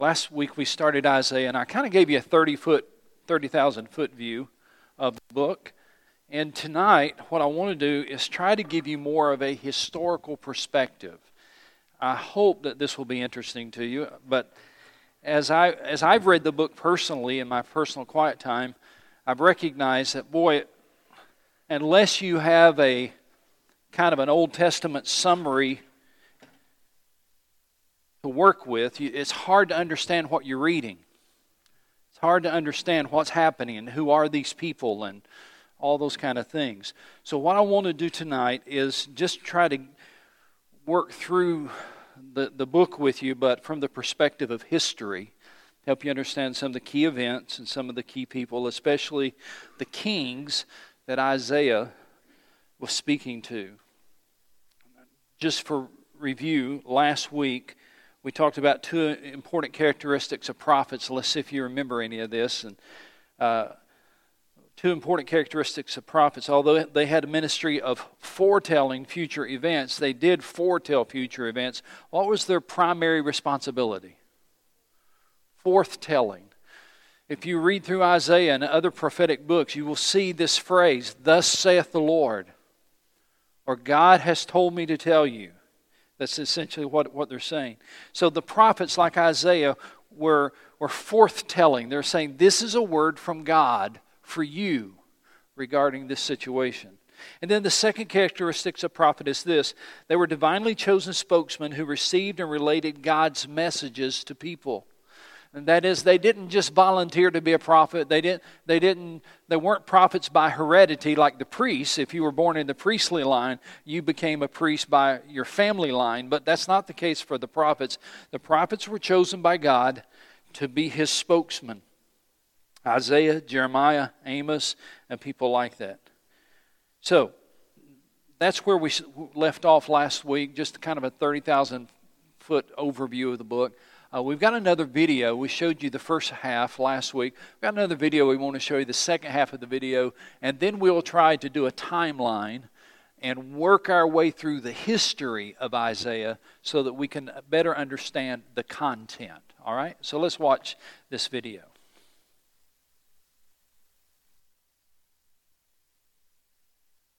Last week we started Isaiah, and I kind of gave you a 30 foot, 30,000 foot view of the book. And tonight, what I want to do is try to give you more of a historical perspective. I hope that this will be interesting to you, but as, I, as I've read the book personally in my personal quiet time, I've recognized that, boy, unless you have a kind of an Old Testament summary to work with, it's hard to understand what you're reading. It's hard to understand what's happening and who are these people and all those kind of things. So, what I want to do tonight is just try to work through the, the book with you, but from the perspective of history, help you understand some of the key events and some of the key people, especially the kings that Isaiah was speaking to. Just for review, last week we talked about two important characteristics of prophets. Let's see if you remember any of this. And uh, two important characteristics of prophets. Although they had a ministry of foretelling future events, they did foretell future events. What was their primary responsibility? Forthtelling. If you read through Isaiah and other prophetic books, you will see this phrase, Thus saith the Lord, or God has told me to tell you. That's essentially what, what they're saying. So the prophets, like Isaiah, were, were forthtelling. They're saying, This is a word from God for you regarding this situation. And then the second characteristics of prophet is this they were divinely chosen spokesmen who received and related God's messages to people. And that is, they didn't just volunteer to be a prophet. They didn't, they didn't, they weren't prophets by heredity like the priests. If you were born in the priestly line, you became a priest by your family line. But that's not the case for the prophets. The prophets were chosen by God to be his spokesman. Isaiah, Jeremiah, Amos, and people like that. So, that's where we left off last week, just kind of a 30,000 foot overview of the book. Uh, we've got another video. We showed you the first half last week. We've got another video. We want to show you the second half of the video, and then we'll try to do a timeline and work our way through the history of Isaiah so that we can better understand the content. All right? So let's watch this video.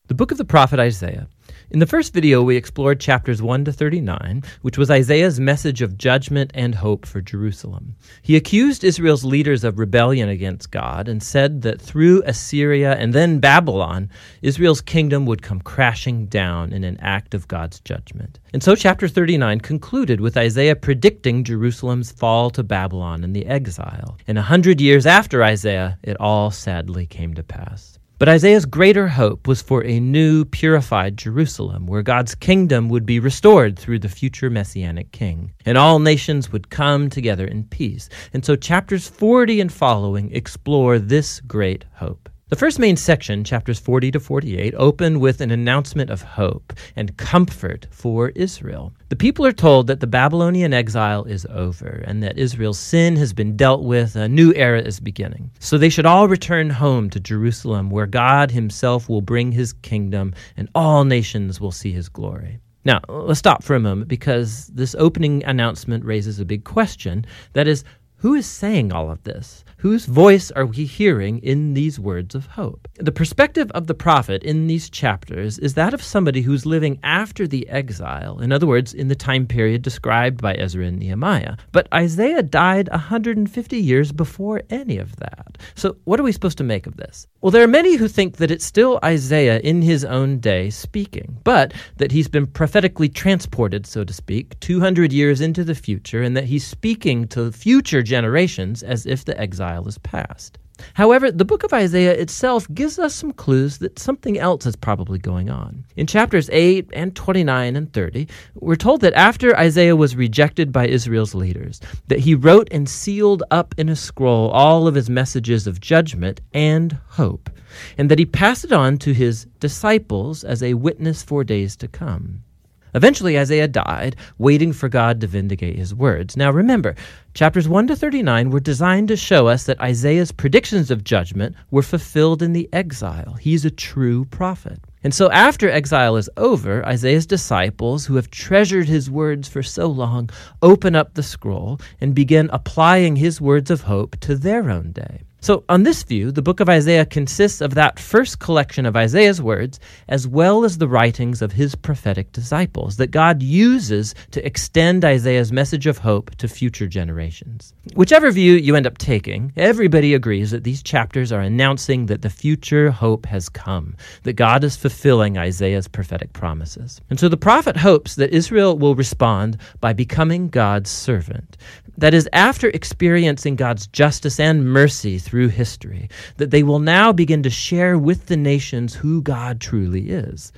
The book of the prophet Isaiah. In the first video, we explored chapters 1 to 39, which was Isaiah's message of judgment and hope for Jerusalem. He accused Israel's leaders of rebellion against God and said that through Assyria and then Babylon, Israel's kingdom would come crashing down in an act of God's judgment. And so chapter 39 concluded with Isaiah predicting Jerusalem's fall to Babylon and the exile. And a hundred years after Isaiah, it all sadly came to pass. But Isaiah's greater hope was for a new, purified Jerusalem, where God's kingdom would be restored through the future messianic king, and all nations would come together in peace. And so chapters 40 and following explore this great hope. The first main section, chapters 40 to 48, open with an announcement of hope and comfort for Israel. The people are told that the Babylonian exile is over and that Israel's sin has been dealt with, a new era is beginning. So they should all return home to Jerusalem, where God Himself will bring His kingdom and all nations will see His glory. Now, let's stop for a moment because this opening announcement raises a big question. That is, who is saying all of this? Whose voice are we hearing in these words of hope? The perspective of the prophet in these chapters is that of somebody who's living after the exile, in other words, in the time period described by Ezra and Nehemiah. But Isaiah died 150 years before any of that. So, what are we supposed to make of this? Well, there are many who think that it's still Isaiah in his own day speaking, but that he's been prophetically transported, so to speak, 200 years into the future, and that he's speaking to future generations as if the exile is past. However, the book of Isaiah itself gives us some clues that something else is probably going on. In chapters 8 and 29 and 30, we're told that after Isaiah was rejected by Israel's leaders, that he wrote and sealed up in a scroll all of his messages of judgment and hope, and that he passed it on to his disciples as a witness for days to come. Eventually, Isaiah died, waiting for God to vindicate his words. Now remember, chapters 1 to 39 were designed to show us that Isaiah's predictions of judgment were fulfilled in the exile. He's a true prophet. And so, after exile is over, Isaiah's disciples, who have treasured his words for so long, open up the scroll and begin applying his words of hope to their own day. So, on this view, the book of Isaiah consists of that first collection of Isaiah's words, as well as the writings of his prophetic disciples that God uses to extend Isaiah's message of hope to future generations. Whichever view you end up taking, everybody agrees that these chapters are announcing that the future hope has come, that God is fulfilling Isaiah's prophetic promises. And so the prophet hopes that Israel will respond by becoming God's servant. That is, after experiencing God's justice and mercy through history, that they will now begin to share with the nations who God truly is.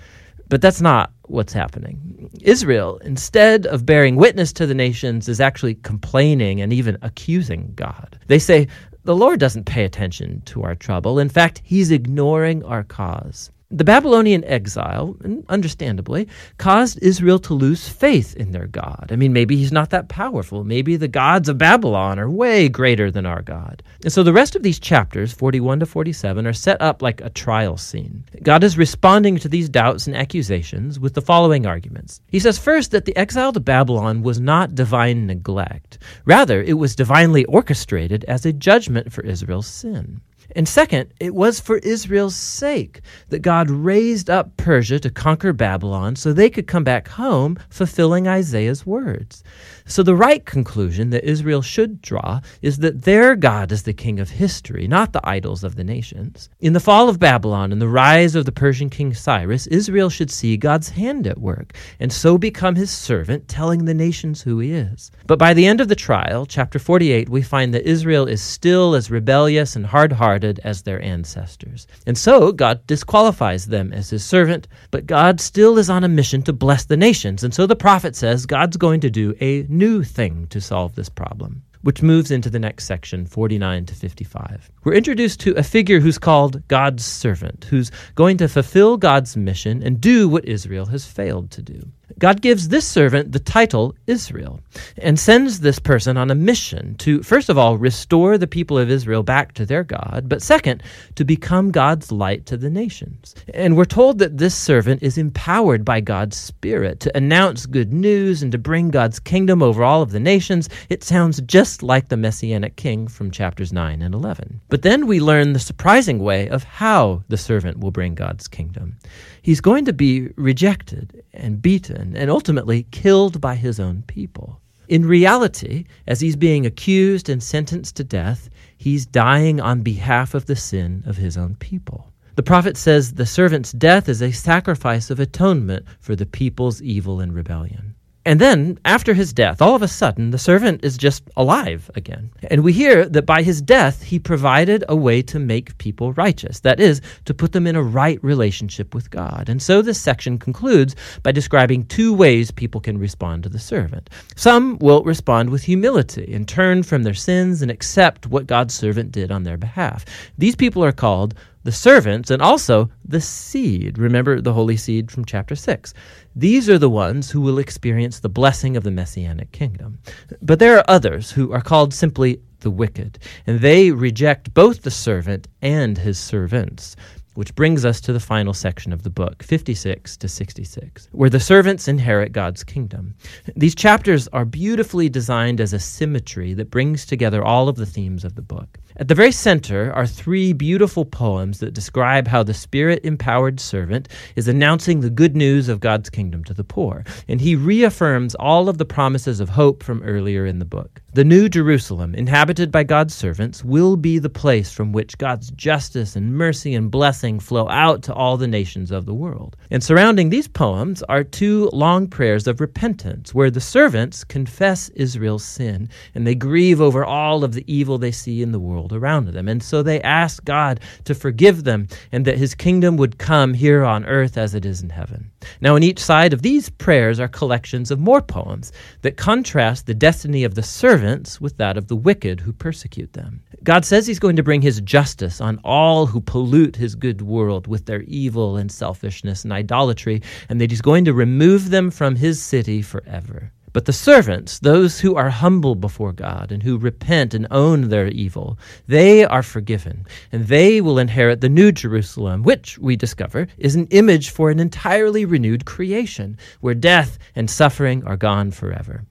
But that's not what's happening. Israel, instead of bearing witness to the nations, is actually complaining and even accusing God. They say, The Lord doesn't pay attention to our trouble. In fact, He's ignoring our cause. The Babylonian exile, understandably, caused Israel to lose faith in their God. I mean, maybe he's not that powerful. Maybe the gods of Babylon are way greater than our God. And so the rest of these chapters, 41 to 47, are set up like a trial scene. God is responding to these doubts and accusations with the following arguments. He says, first, that the exile to Babylon was not divine neglect. Rather, it was divinely orchestrated as a judgment for Israel's sin. And second, it was for Israel's sake that God raised up Persia to conquer Babylon so they could come back home, fulfilling Isaiah's words. So, the right conclusion that Israel should draw is that their God is the king of history, not the idols of the nations. In the fall of Babylon and the rise of the Persian king Cyrus, Israel should see God's hand at work and so become his servant, telling the nations who he is. But by the end of the trial, chapter 48, we find that Israel is still as rebellious and hard hearted as their ancestors. And so God disqualifies them as his servant, but God still is on a mission to bless the nations. And so the prophet says God's going to do a new thing to solve this problem, which moves into the next section, 49 to 55. We're introduced to a figure who's called God's servant, who's going to fulfill God's mission and do what Israel has failed to do. God gives this servant the title Israel and sends this person on a mission to, first of all, restore the people of Israel back to their God, but second, to become God's light to the nations. And we're told that this servant is empowered by God's Spirit to announce good news and to bring God's kingdom over all of the nations. It sounds just like the Messianic king from chapters 9 and 11. But then we learn the surprising way of how the servant will bring God's kingdom. He's going to be rejected and beaten and ultimately killed by his own people. In reality, as he's being accused and sentenced to death, he's dying on behalf of the sin of his own people. The prophet says the servant's death is a sacrifice of atonement for the people's evil and rebellion. And then, after his death, all of a sudden, the servant is just alive again. And we hear that by his death, he provided a way to make people righteous. That is, to put them in a right relationship with God. And so this section concludes by describing two ways people can respond to the servant. Some will respond with humility and turn from their sins and accept what God's servant did on their behalf. These people are called the servants, and also the seed. Remember the holy seed from chapter 6. These are the ones who will experience the blessing of the messianic kingdom. But there are others who are called simply the wicked, and they reject both the servant and his servants. Which brings us to the final section of the book, 56 to 66, where the servants inherit God's kingdom. These chapters are beautifully designed as a symmetry that brings together all of the themes of the book. At the very center are three beautiful poems that describe how the spirit empowered servant is announcing the good news of God's kingdom to the poor, and he reaffirms all of the promises of hope from earlier in the book. The new Jerusalem, inhabited by God's servants, will be the place from which God's justice and mercy and blessing flow out to all the nations of the world. And surrounding these poems are two long prayers of repentance, where the servants confess Israel's sin and they grieve over all of the evil they see in the world around them. And so they ask God to forgive them and that his kingdom would come here on earth as it is in heaven. Now, on each side of these prayers are collections of more poems that contrast the destiny of the servants with that of the wicked who persecute them. God says he's going to bring his justice on all who pollute his good world with their evil and selfishness and idolatry, and that he's going to remove them from his city forever. But the servants, those who are humble before God and who repent and own their evil, they are forgiven, and they will inherit the new Jerusalem, which, we discover, is an image for an entirely renewed creation, where death and suffering are gone forever.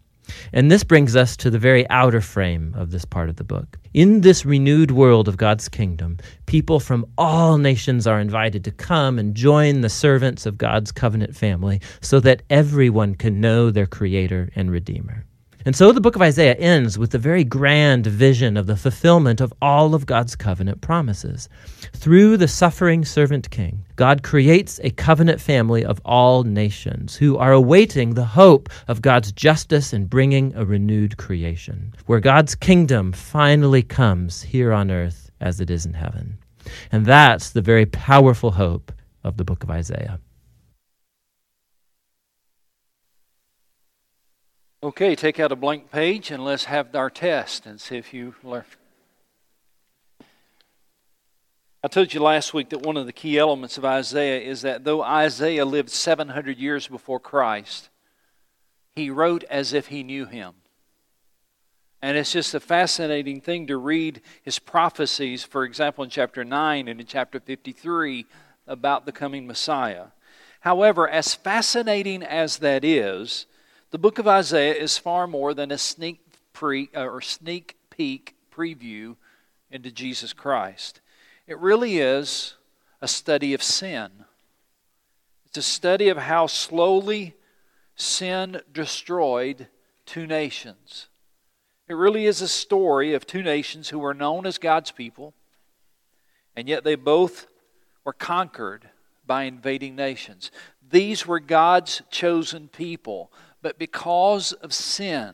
And this brings us to the very outer frame of this part of the book. In this renewed world of God's kingdom, people from all nations are invited to come and join the servants of God's covenant family so that everyone can know their Creator and Redeemer. And so the book of Isaiah ends with the very grand vision of the fulfillment of all of God's covenant promises. Through the suffering servant king, God creates a covenant family of all nations who are awaiting the hope of God's justice in bringing a renewed creation, where God's kingdom finally comes here on earth as it is in heaven. And that's the very powerful hope of the book of Isaiah. Okay, take out a blank page and let's have our test and see if you learn. I told you last week that one of the key elements of Isaiah is that though Isaiah lived 700 years before Christ, he wrote as if he knew him. And it's just a fascinating thing to read his prophecies, for example, in chapter 9 and in chapter 53 about the coming Messiah. However, as fascinating as that is, the book of Isaiah is far more than a sneak pre uh, or sneak peek preview into Jesus Christ. It really is a study of sin. It's a study of how slowly sin destroyed two nations. It really is a story of two nations who were known as God's people, and yet they both were conquered by invading nations. These were God's chosen people but because of sin,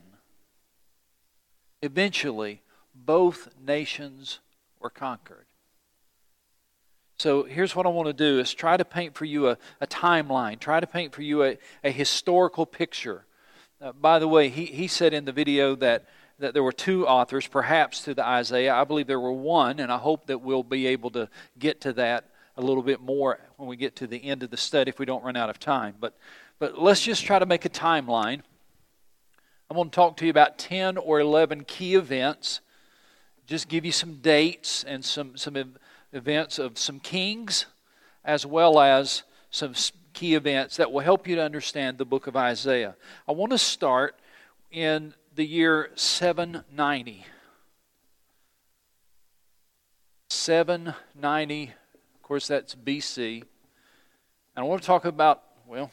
eventually both nations were conquered. So here's what I want to do is try to paint for you a, a timeline, try to paint for you a, a historical picture. Uh, by the way, he, he said in the video that, that there were two authors, perhaps to the Isaiah. I believe there were one, and I hope that we'll be able to get to that a little bit more when we get to the end of the study if we don't run out of time. But but let's just try to make a timeline. I'm going to talk to you about 10 or 11 key events, just give you some dates and some, some events of some kings, as well as some key events that will help you to understand the book of Isaiah. I want to start in the year 790. 790, of course, that's BC. And I want to talk about, well,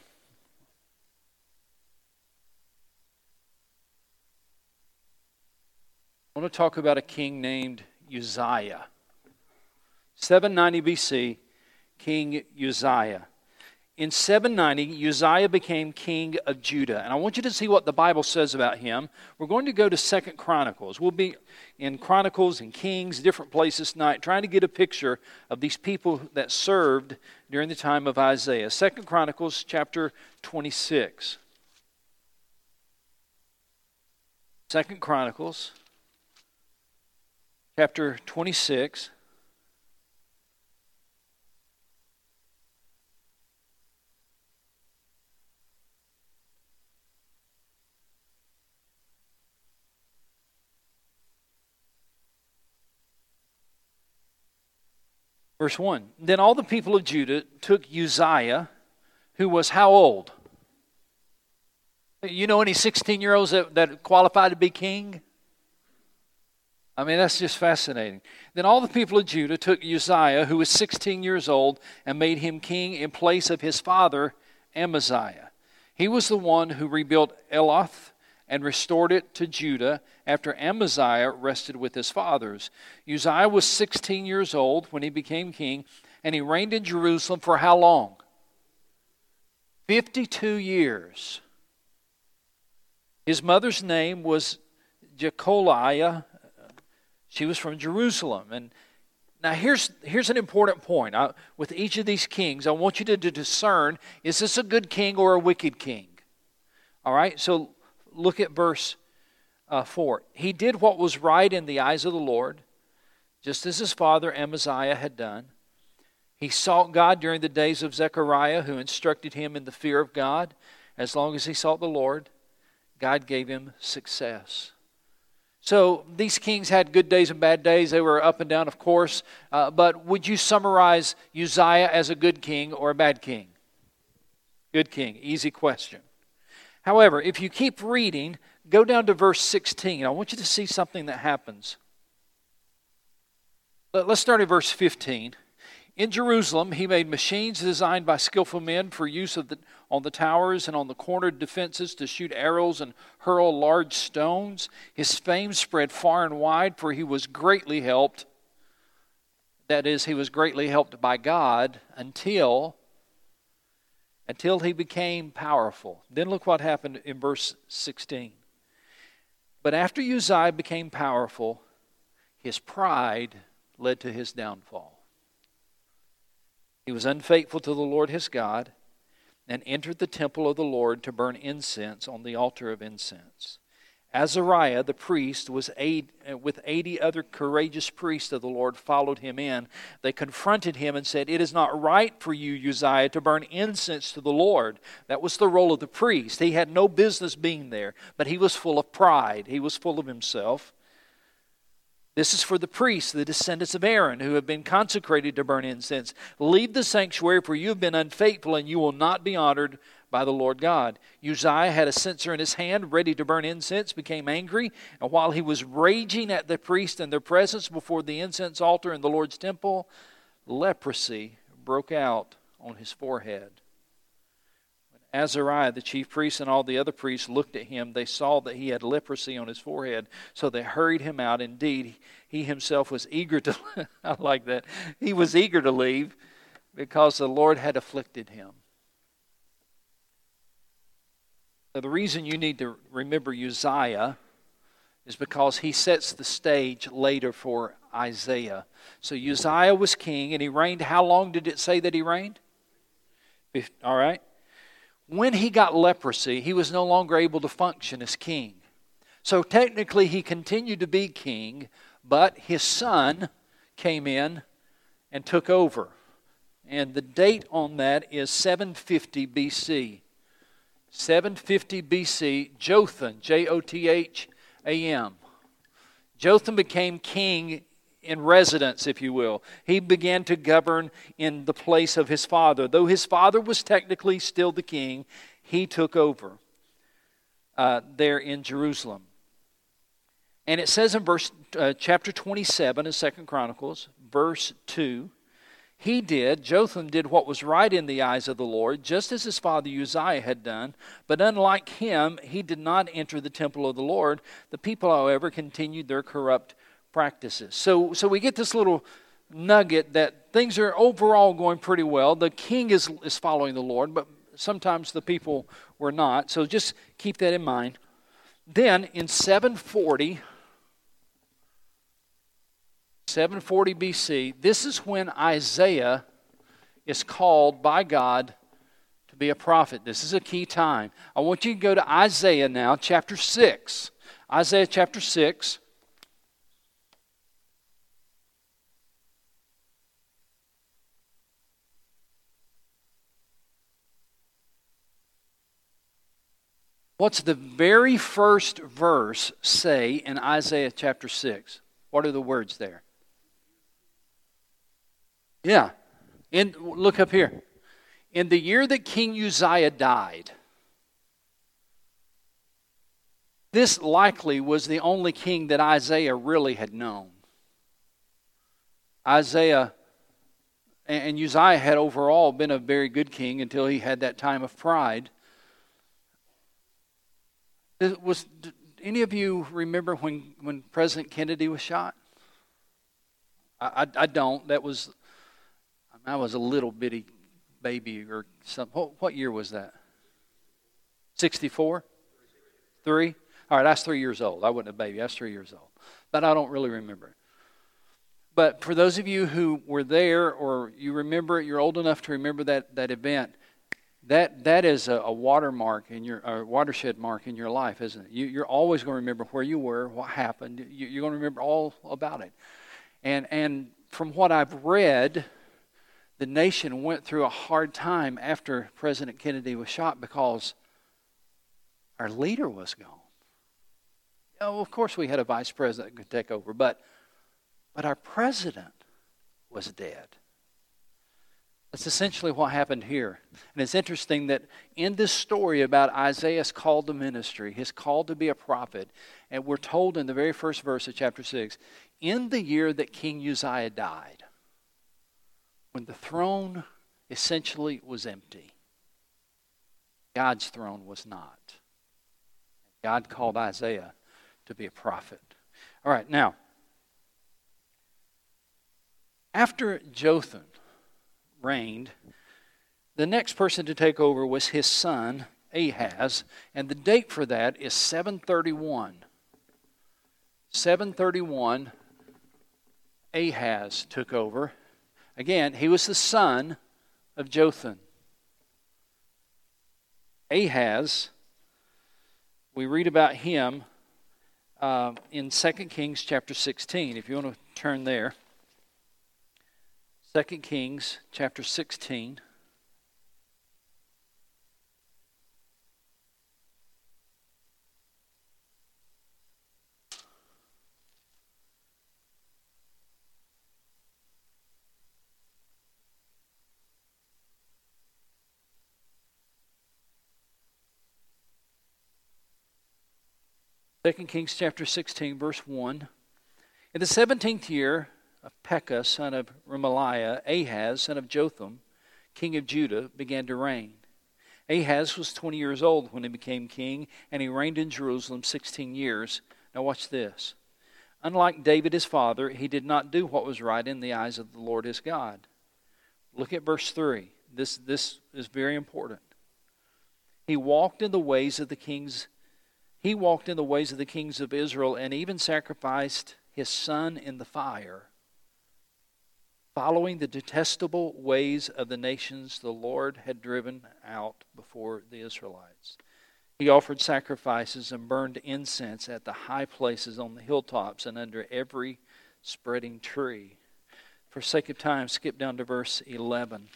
I want to talk about a king named Uzziah. 790 BC, King Uzziah. In 790, Uzziah became king of Judah. And I want you to see what the Bible says about him. We're going to go to Second Chronicles. We'll be in Chronicles and Kings, different places tonight, trying to get a picture of these people that served during the time of Isaiah. Second Chronicles chapter 26. Second Chronicles chapter 26. Verse 1 Then all the people of Judah took Uzziah, who was how old? You know any 16 year olds that, that qualified to be king? I mean, that's just fascinating. Then all the people of Judah took Uzziah, who was 16 years old, and made him king in place of his father, Amaziah. He was the one who rebuilt Eloth and restored it to Judah after Amaziah rested with his fathers. Uzziah was 16 years old when he became king, and he reigned in Jerusalem for how long? 52 years. His mother's name was Jecoliah she was from Jerusalem. And now here's, here's an important point. I, with each of these kings, I want you to, to discern is this a good king or a wicked king? All right, so look at verse uh, 4. He did what was right in the eyes of the Lord, just as his father Amaziah had done. He sought God during the days of Zechariah, who instructed him in the fear of God, as long as he sought the Lord. God gave him success. So these kings had good days and bad days. They were up and down, of course. Uh, but would you summarize Uzziah as a good king or a bad king? Good king. Easy question. However, if you keep reading, go down to verse 16. I want you to see something that happens. Let's start at verse 15. In Jerusalem, he made machines designed by skillful men for use of the, on the towers and on the cornered defenses to shoot arrows and hurl large stones. His fame spread far and wide, for he was greatly helped. That is, he was greatly helped by God until until he became powerful. Then look what happened in verse 16. But after Uzziah became powerful, his pride led to his downfall. He was unfaithful to the Lord his God and entered the temple of the Lord to burn incense on the altar of incense. Azariah the priest was eight, uh, with 80 other courageous priests of the Lord followed him in. They confronted him and said, It is not right for you, Uzziah, to burn incense to the Lord. That was the role of the priest. He had no business being there, but he was full of pride. He was full of himself. This is for the priests, the descendants of Aaron, who have been consecrated to burn incense. Leave the sanctuary, for you have been unfaithful, and you will not be honored by the Lord God. Uzziah had a censer in his hand, ready to burn incense, became angry, and while he was raging at the priests in their presence before the incense altar in the Lord's temple, leprosy broke out on his forehead. Azariah, the chief priest, and all the other priests looked at him. They saw that he had leprosy on his forehead, so they hurried him out. Indeed, he himself was eager to, I like that, he was eager to leave because the Lord had afflicted him. Now, the reason you need to remember Uzziah is because he sets the stage later for Isaiah. So Uzziah was king, and he reigned. How long did it say that he reigned? All right when he got leprosy, he was no longer able to function as king. So technically, he continued to be king, but his son came in and took over. And the date on that is 750 BC. 750 BC, Jotham, J O T H A M. Jotham became king in residence, if you will. He began to govern in the place of his father. Though his father was technically still the king, he took over uh, there in Jerusalem. And it says in verse uh, chapter 27 of Second Chronicles, verse 2, he did, Jotham did what was right in the eyes of the Lord, just as his father Uzziah had done. But unlike him, he did not enter the temple of the Lord. The people, however, continued their corrupt practices. So, so we get this little nugget that things are overall going pretty well. The king is, is following the Lord, but sometimes the people were not. So just keep that in mind. Then in 740, 740 BC, this is when Isaiah is called by God to be a prophet. This is a key time. I want you to go to Isaiah now, chapter 6. Isaiah chapter 6. What's the very first verse say in Isaiah chapter 6? What are the words there? Yeah. In, look up here. In the year that King Uzziah died, this likely was the only king that Isaiah really had known. Isaiah and Uzziah had overall been a very good king until he had that time of pride. Was any of you remember when, when President Kennedy was shot? I, I, I don't. That was I was a little bitty baby or something. What, what year was that? 64? Three? All right, that's three years old. I wasn't a baby. I was three years old. But I don't really remember But for those of you who were there or you remember it, you're old enough to remember that, that event, that that is a, a watermark in your a watershed mark in your life, isn't it? You, are always going to remember where you were, what happened. You, you're going to remember all about it. And and from what I've read, the nation went through a hard time after President Kennedy was shot because Our leader was gone. Oh, of course, we had a vice president that could take over, but, but our president was dead. That's essentially what happened here. And it's interesting that in this story about Isaiah's call to ministry, his call to be a prophet, and we're told in the very first verse of chapter 6 in the year that King Uzziah died, when the throne essentially was empty, God's throne was not. God called Isaiah to be a prophet. All right, now, after Jotham reigned, the next person to take over was his son, Ahaz, and the date for that is 731. 731, Ahaz took over. Again, he was the son of Jotham. Ahaz, we read about him uh, in 2 Kings chapter 16. If you want to turn there. 2 Kings chapter 16. Second Kings chapter 16, verse 1. In the seventeenth year of Pekah, son of Remaliah, Ahaz, son of Jotham, king of Judah, began to reign. Ahaz was 20 years old when he became king, and he reigned in Jerusalem 16 years. Now, watch this. Unlike David his father, he did not do what was right in the eyes of the Lord his God. Look at verse 3. This, this is very important. He walked in the ways of the kings he walked in the ways of the kings of Israel and even sacrificed his son in the fire, following the detestable ways of the nations the Lord had driven out before the Israelites. He offered sacrifices and burned incense at the high places on the hilltops and under every spreading tree. For sake of time, skip down to verse 11.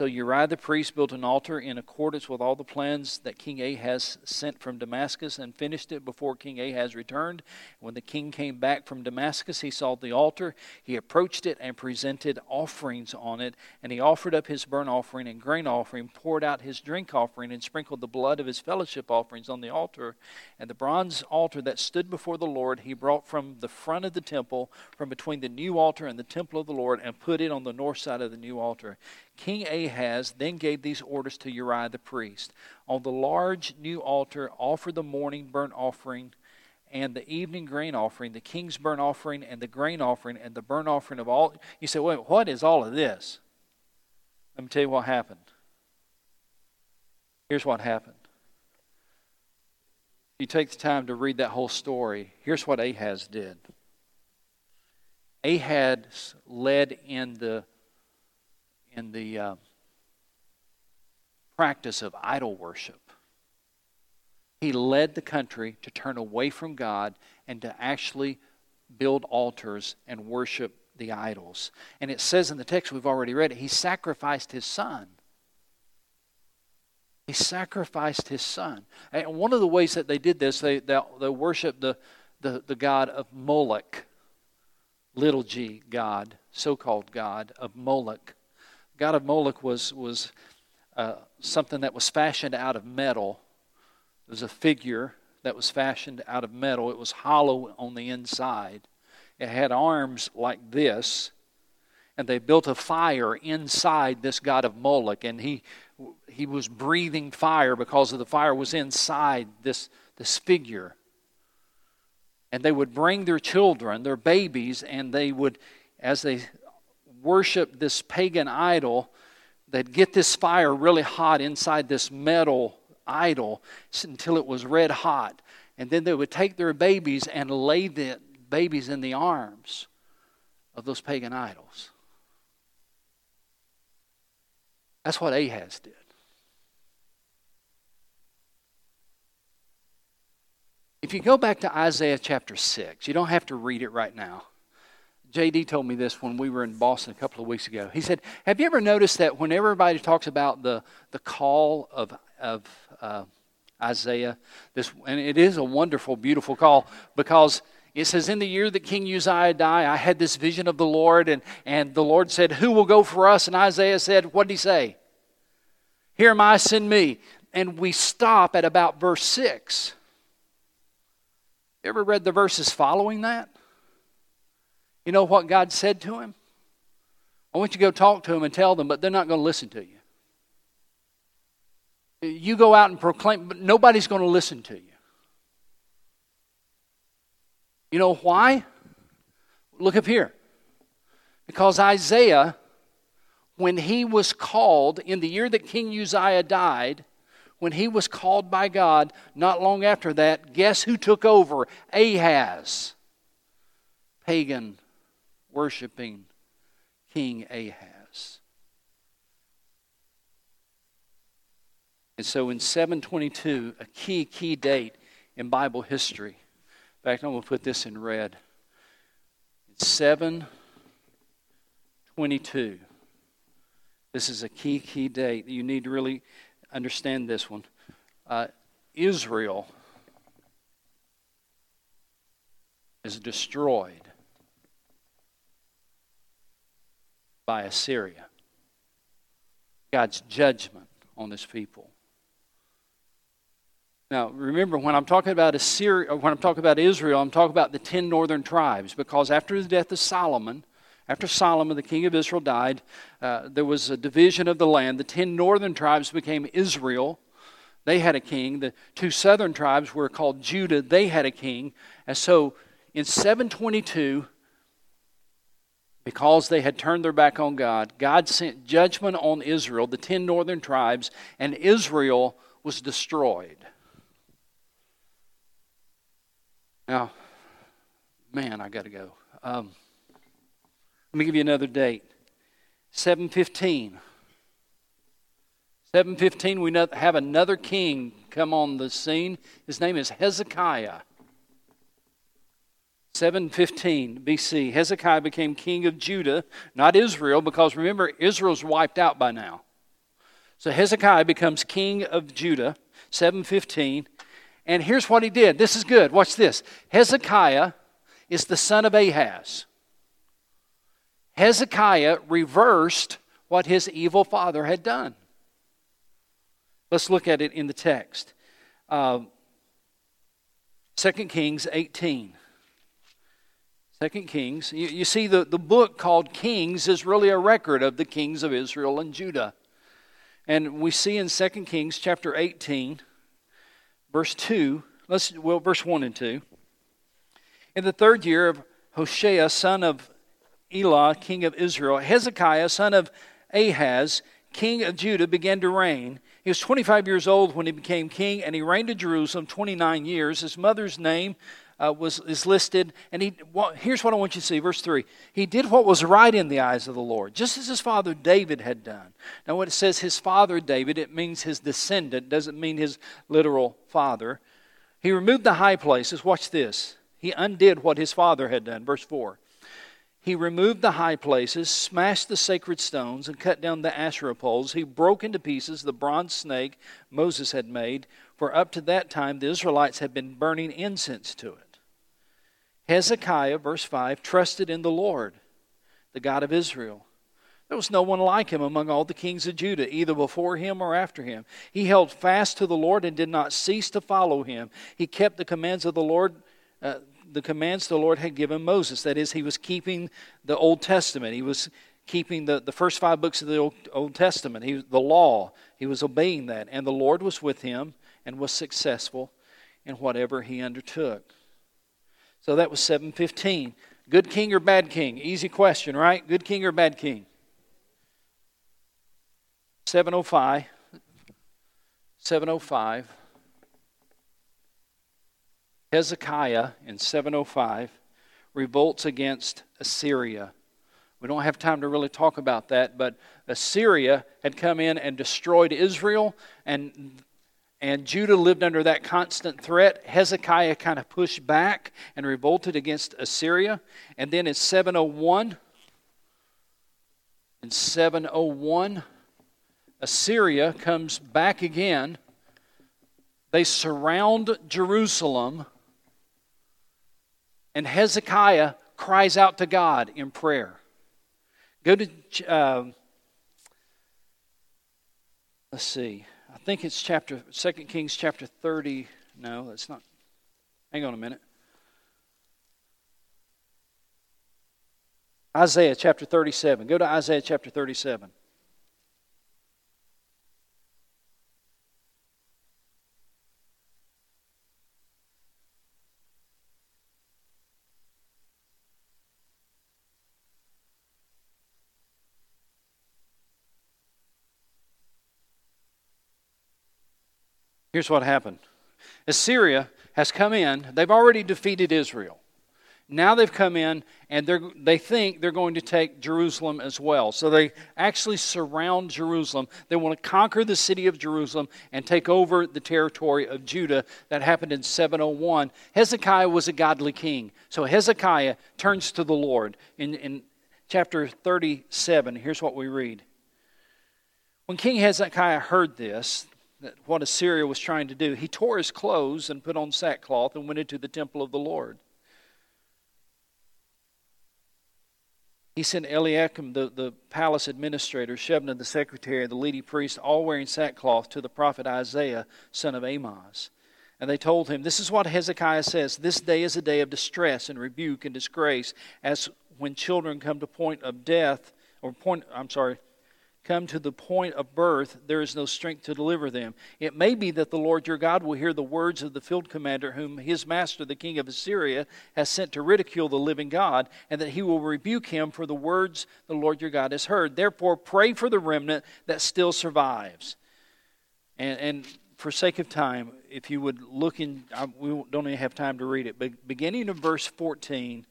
So Uriah the priest built an altar in accordance with all the plans that King Ahaz sent from Damascus and finished it before King Ahaz returned. When the king came back from Damascus, he saw the altar. He approached it and presented offerings on it. And he offered up his burnt offering and grain offering, poured out his drink offering, and sprinkled the blood of his fellowship offerings on the altar. And the bronze altar that stood before the Lord he brought from the front of the temple, from between the new altar and the temple of the Lord, and put it on the north side of the new altar. King Ahaz then gave these orders to Uriah the priest. On the large new altar, offer the morning burnt offering and the evening grain offering, the king's burnt offering and the grain offering and the burnt offering of all. You say, wait, what is all of this? Let me tell you what happened. Here's what happened. You take the time to read that whole story. Here's what Ahaz did. Ahaz led in the in the uh, practice of idol worship. He led the country to turn away from God and to actually build altars and worship the idols. And it says in the text we've already read it, he sacrificed his son. He sacrificed his son. And one of the ways that they did this, they, they, they worshiped the, the, the god of Moloch, little g God, so called God of Moloch god of Moloch was, was uh, something that was fashioned out of metal. It was a figure that was fashioned out of metal. It was hollow on the inside. It had arms like this, and they built a fire inside this god of Moloch, and he he was breathing fire because of the fire was inside this this figure. And they would bring their children, their babies, and they would, as they worship this pagan idol, they'd get this fire really hot inside this metal idol until it was red hot. And then they would take their babies and lay the babies in the arms of those pagan idols. That's what Ahaz did. If you go back to Isaiah chapter 6, you don't have to read it right now. JD told me this when we were in Boston a couple of weeks ago. He said, Have you ever noticed that when everybody talks about the, the call of, of uh, Isaiah, this, and it is a wonderful, beautiful call because it says, In the year that King Uzziah died, I had this vision of the Lord, and, and the Lord said, Who will go for us? And Isaiah said, What did he say? Here am I, send me. And we stop at about verse 6. You ever read the verses following that? You know what God said to him? I want you to go talk to them and tell them, but they're not going to listen to you. You go out and proclaim, but nobody's going to listen to you. You know why? Look up here. Because Isaiah, when he was called in the year that King Uzziah died, when he was called by God, not long after that, guess who took over? Ahaz, pagan worshiping King Ahaz. And so in 722, a key, key date in Bible history. In fact, I'm going to put this in red. It's 722. This is a key, key date. You need to really understand this one. Uh, Israel is destroyed by Assyria. God's judgment on his people. Now, remember, when I'm talking about Assyria, when I'm talking about Israel, I'm talking about the ten northern tribes, because after the death of Solomon, after Solomon, the king of Israel, died, uh, there was a division of the land. The ten northern tribes became Israel. They had a king. The two southern tribes were called Judah. They had a king. And so in 722, because they had turned their back on God, God sent judgment on Israel, the ten northern tribes, and Israel was destroyed. Now, man, I got to go. Um, let me give you another date 715. 715, we have another king come on the scene. His name is Hezekiah. 715 BC, Hezekiah became king of Judah, not Israel, because remember, Israel's wiped out by now. So Hezekiah becomes king of Judah, 715. And here's what he did. This is good. Watch this. Hezekiah is the son of Ahaz. Hezekiah reversed what his evil father had done. Let's look at it in the text. Uh, 2 Kings 18. Second Kings. You, you see, the, the book called Kings is really a record of the kings of Israel and Judah. And we see in Second Kings chapter 18, verse 2, let's well, verse 1 and 2. In the third year of Hoshea, son of Elah, king of Israel, Hezekiah, son of Ahaz, king of Judah, began to reign. He was 25 years old when he became king, and he reigned in Jerusalem 29 years. His mother's name uh, was is listed, and he well, here's what I want you to see, verse three. He did what was right in the eyes of the Lord, just as his father David had done. Now, when it says his father David, it means his descendant, doesn't mean his literal father. He removed the high places. Watch this. He undid what his father had done. Verse four. He removed the high places, smashed the sacred stones, and cut down the Asherah poles. He broke into pieces the bronze snake Moses had made, for up to that time the Israelites had been burning incense to it. Hezekiah, verse 5, trusted in the Lord, the God of Israel. There was no one like him among all the kings of Judah, either before him or after him. He held fast to the Lord and did not cease to follow him. He kept the commands of the Lord, uh, the commands the Lord had given Moses. That is, he was keeping the Old Testament. He was keeping the, the first five books of the Old, Old Testament. He, the law, he was obeying that. And the Lord was with him and was successful in whatever he undertook. So that was 715. Good king or bad king? Easy question, right? Good king or bad king? 705. 705. Hezekiah in 705 revolts against Assyria. We don't have time to really talk about that, but Assyria had come in and destroyed Israel, and and Judah lived under that constant threat. Hezekiah kind of pushed back and revolted against Assyria. And then in 701, in 701, Assyria comes back again. They surround Jerusalem, and Hezekiah cries out to God in prayer. Go to, uh, let's see, think it's chapter, 2 Kings chapter 30. No, that's not. Hang on a minute. Isaiah chapter 37. Go to Isaiah chapter 37. Here's what happened Assyria has come in, they've already defeated Israel. Now they've come in and they think they're going to take Jerusalem as well. So they actually surround Jerusalem. They want to conquer the city of Jerusalem and take over the territory of Judah. That happened in 701. Hezekiah was a godly king. So Hezekiah turns to the Lord. In, in chapter 37, here's what we read. When King Hezekiah heard this, what Assyria was trying to do. He tore his clothes and put on sackcloth and went into the temple of the Lord. He sent Eliakim, the, the palace administrator, Shebna, the secretary, the leading priest, all wearing sackcloth to the prophet Isaiah, son of Amoz. And they told him, This is what Hezekiah says This day is a day of distress and rebuke and disgrace, as when children come to point of death, or point, I'm sorry, come to the point of birth, there is no strength to deliver them. It may be that the Lord your God will hear the words of the field commander, whom his master, the king of Assyria, has sent to ridicule the living God, and that he will rebuke him for the words the Lord your God has heard. Therefore, pray for the remnant that still survives. And, and for sake of time, if you would look in, we don't even have time to read it, but beginning of verse 14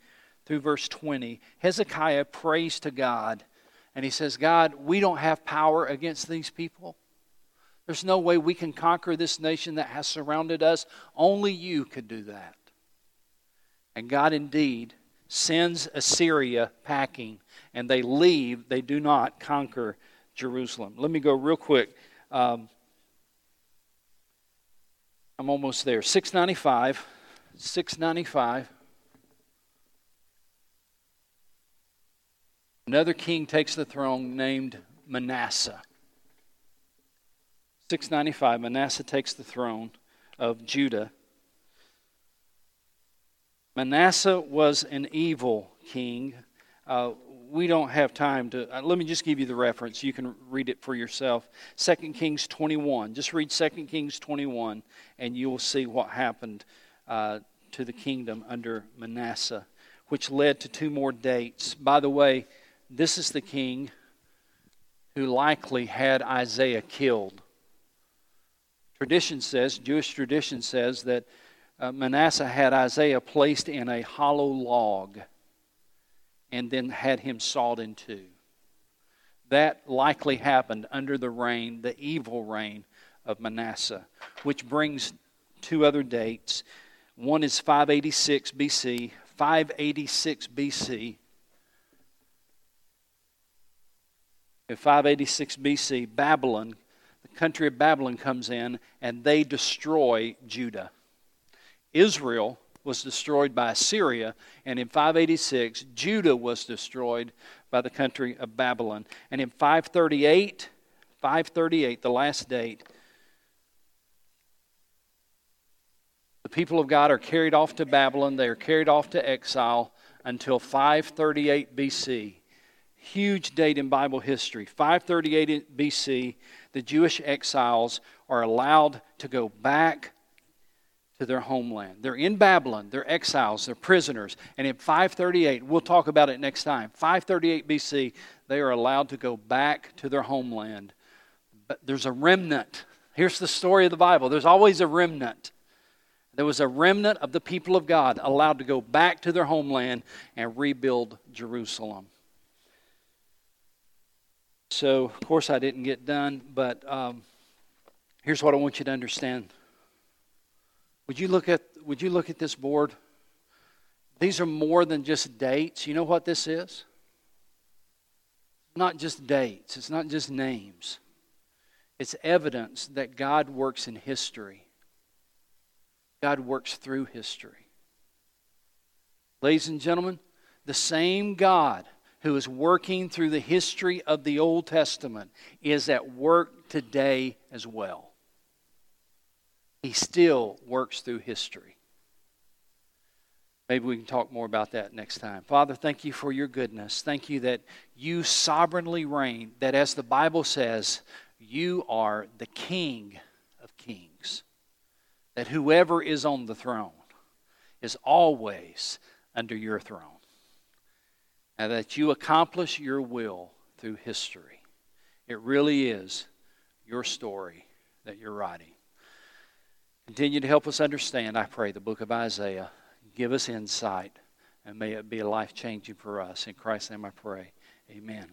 through verse 20, Hezekiah prays to God and he says, God, we don't have power against these people. There's no way we can conquer this nation that has surrounded us. Only you could do that. And God indeed sends Assyria packing, and they leave. They do not conquer Jerusalem. Let me go real quick. Um, I'm almost there. 695. 695. Another king takes the throne named Manasseh. 695, Manasseh takes the throne of Judah. Manasseh was an evil king. Uh, we don't have time to. Uh, let me just give you the reference. You can read it for yourself. 2 Kings 21. Just read 2 Kings 21, and you will see what happened uh, to the kingdom under Manasseh, which led to two more dates. By the way, this is the king who likely had Isaiah killed. Tradition says, Jewish tradition says, that uh, Manasseh had Isaiah placed in a hollow log and then had him sawed in two. That likely happened under the reign, the evil reign of Manasseh, which brings two other dates. One is 586 BC. 586 BC in 586 BC, Babylon, the country of Babylon comes in and they destroy Judah. Israel was destroyed by Assyria, and in 586, Judah was destroyed by the country of Babylon. And in 538, 538, the last date, the people of God are carried off to Babylon. They are carried off to exile until 538 BC huge date in Bible history. 538 BC, the Jewish exiles are allowed to go back to their homeland. They're in Babylon, they're exiles, they're prisoners. And in 538, we'll talk about it next time, 538 BC, they are allowed to go back to their homeland. But there's a remnant. Here's the story of the Bible there's always a remnant. There was a remnant of the people of God allowed to go back to their homeland and rebuild Jerusalem. So, of course, I didn't get done, but um, Here's what I want you to understand. Would you look at would you look at this board? These are more than just dates. You know what this is? Not just dates, it's not just names. It's evidence that God works in history. God works through history. Ladies and gentlemen, the same God who is working through the history of the Old Testament is at work today as well. He still works through history. Maybe we can talk more about that next time. Father, thank you for your goodness. Thank you that you sovereignly reign, that as the Bible says, you are the King of kings. That whoever is on the throne is always under your throne. And that you accomplish your will through history. It really is your story that you're writing. Continue to help us understand, I pray, the book of Isaiah. Give us insight, and may it be life changing for us. In Christ's name I pray. Amen.